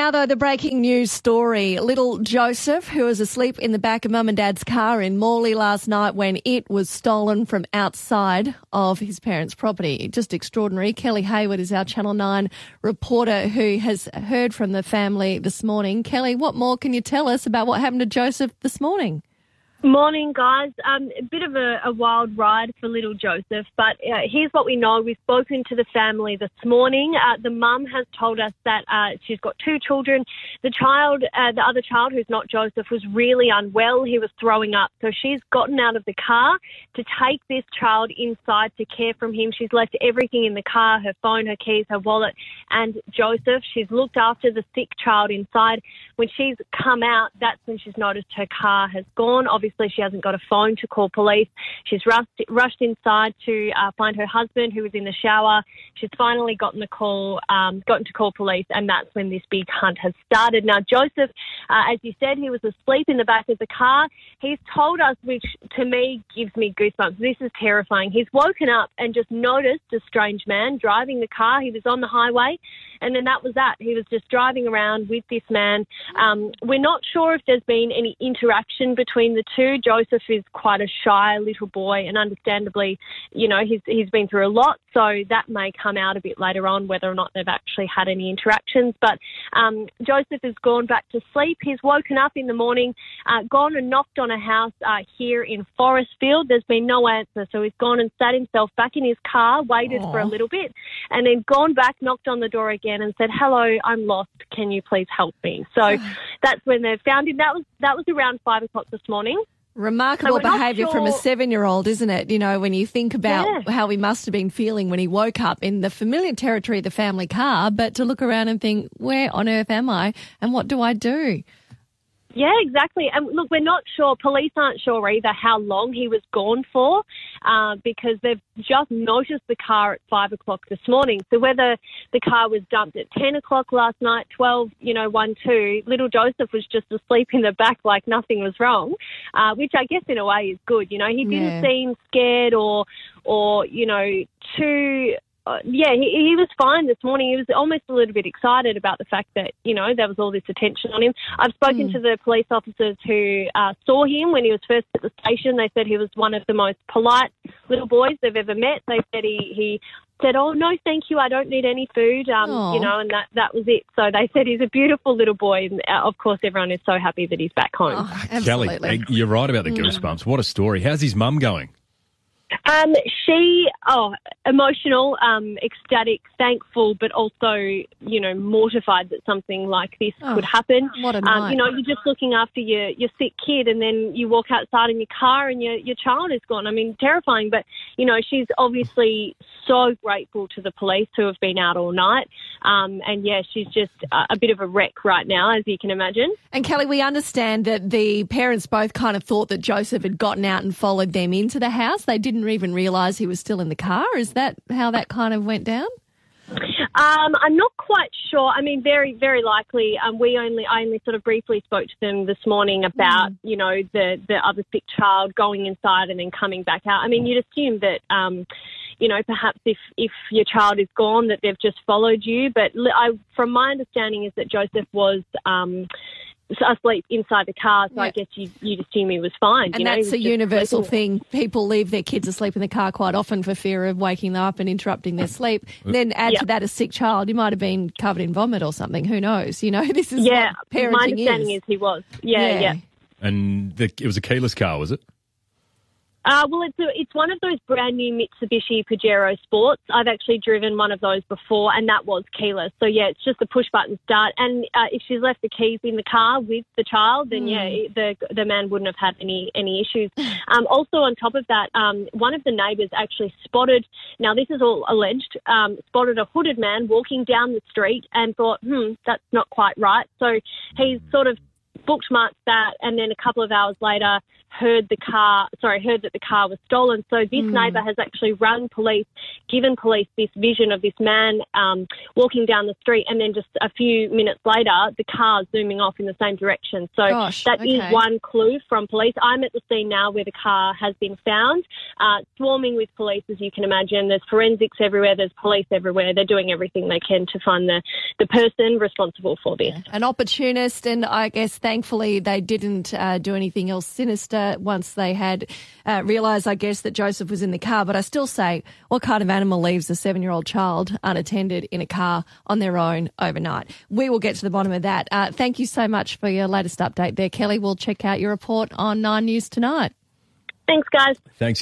Now, though, the breaking news story little Joseph, who was asleep in the back of mum and dad's car in Morley last night when it was stolen from outside of his parents' property. Just extraordinary. Kelly Haywood is our Channel 9 reporter who has heard from the family this morning. Kelly, what more can you tell us about what happened to Joseph this morning? Morning, guys. Um, a bit of a, a, wild ride for little Joseph, but uh, here's what we know. We've spoken to the family this morning. Uh, the mum has told us that uh, she's got two children. The child, uh, the other child who's not Joseph, was really unwell. He was throwing up. So she's gotten out of the car to take this child inside to care from him. She's left everything in the car her phone, her keys, her wallet, and Joseph. She's looked after the sick child inside. When she's come out, that's when she's noticed her car has gone. Obviously, she hasn't got a phone to call police. She's rushed, rushed inside to uh, find her husband, who was in the shower. She's finally gotten the call, um, gotten to call police, and that's when this big hunt has started. Now, Joseph, uh, as you said, he was asleep in the back of the car. He's told us, which to me gives me goosebumps. This is terrifying. He's woken up and just noticed a strange man driving the car. He was on the highway, and then that was that. He was just driving around with this man. Um, we're not sure if there's been any interaction between the two. Joseph is quite a shy little boy, and understandably, you know, he's he's been through a lot, so that may come out a bit later on whether or not they've actually had any interactions. But um, Joseph has gone back to sleep. He's woken up in the morning, uh, gone and knocked on a house uh, here in Forrestfield. There's been no answer, so he's gone and sat himself back in his car, waited Aww. for a little bit, and then gone back, knocked on the door again, and said, "Hello, I'm lost. Can you please help me?" So that's when they found him. That was that was around five o'clock this morning. Remarkable so behaviour sure. from a seven year old, isn't it? You know, when you think about yeah. how he must have been feeling when he woke up in the familiar territory of the family car, but to look around and think, where on earth am I and what do I do? Yeah, exactly. And look, we're not sure, police aren't sure either how long he was gone for uh, because they've just noticed the car at five o'clock this morning. So whether the car was dumped at 10 o'clock last night, 12, you know, 1, 2, little Joseph was just asleep in the back like nothing was wrong, uh, which I guess in a way is good. You know, he didn't yeah. seem scared or, or, you know, too uh, yeah, he, he was fine this morning. He was almost a little bit excited about the fact that, you know, there was all this attention on him. I've spoken mm. to the police officers who uh, saw him when he was first at the station. They said he was one of the most polite little boys they've ever met. They said he, he said, "Oh no, thank you. I don't need any food." Um, you know, and that that was it. So they said he's a beautiful little boy, and uh, of course, everyone is so happy that he's back home. Oh, Kelly, you're right about the mm. goosebumps. What a story! How's his mum going? Um, she, oh, emotional, um, ecstatic, thankful, but also, you know, mortified that something like this oh, could happen. What a night. Um, you know, you're just looking after your, your sick kid and then you walk outside in your car and your, your child is gone. I mean, terrifying, but, you know, she's obviously so grateful to the police who have been out all night. Um, and yeah, she's just a, a bit of a wreck right now, as you can imagine. And Kelly, we understand that the parents both kind of thought that Joseph had gotten out and followed them into the house. They didn't even realise he was still in the car. Is that how that kind of went down? Um, I'm not quite sure. I mean, very, very likely. Um, we only, I only sort of briefly spoke to them this morning about, mm. you know, the the other sick child going inside and then coming back out. I mean, you'd assume that, um, you know, perhaps if if your child is gone, that they've just followed you. But I, from my understanding, is that Joseph was. Um, asleep inside the car, so yeah. I guess you, you'd assume he was fine. And know, that's a universal thing. People leave their kids asleep in the car quite often for fear of waking them up and interrupting their sleep. then add to that a sick child. He might have been covered in vomit or something. Who knows? You know, this is yeah. parenting my understanding is. is he was. Yeah, yeah. yeah. And the, it was a keyless car, was it? Uh, well, it's a, it's one of those brand new Mitsubishi Pajero Sports. I've actually driven one of those before, and that was keyless. So yeah, it's just a push button start. And uh, if she's left the keys in the car with the child, then mm. yeah, the the man wouldn't have had any any issues. Um, also, on top of that, um, one of the neighbours actually spotted. Now this is all alleged. Um, spotted a hooded man walking down the street and thought, hmm, that's not quite right. So he's sort of bookmarked that, and then a couple of hours later heard the car, sorry, heard that the car was stolen. So this Hmm. neighbour has actually run police, given police this vision of this man um, walking down the street, and then just a few minutes later, the car zooming off in the same direction. So Gosh, that is okay. one clue from police. I'm at the scene now where the car has been found, uh, swarming with police, as you can imagine. There's forensics everywhere. There's police everywhere. They're doing everything they can to find the, the person responsible for this. An opportunist, and I guess thankfully they didn't uh, do anything else sinister once they had uh, realised, I guess, that Joseph was in the car. But I still say, what kind of animal leaves a seven year old child unattended in a car on their own overnight? We will get to the bottom of that. Uh, thank you so much for your latest update there, Kelly. We'll check out your report on Nine News tonight. Thanks, guys. Thanks.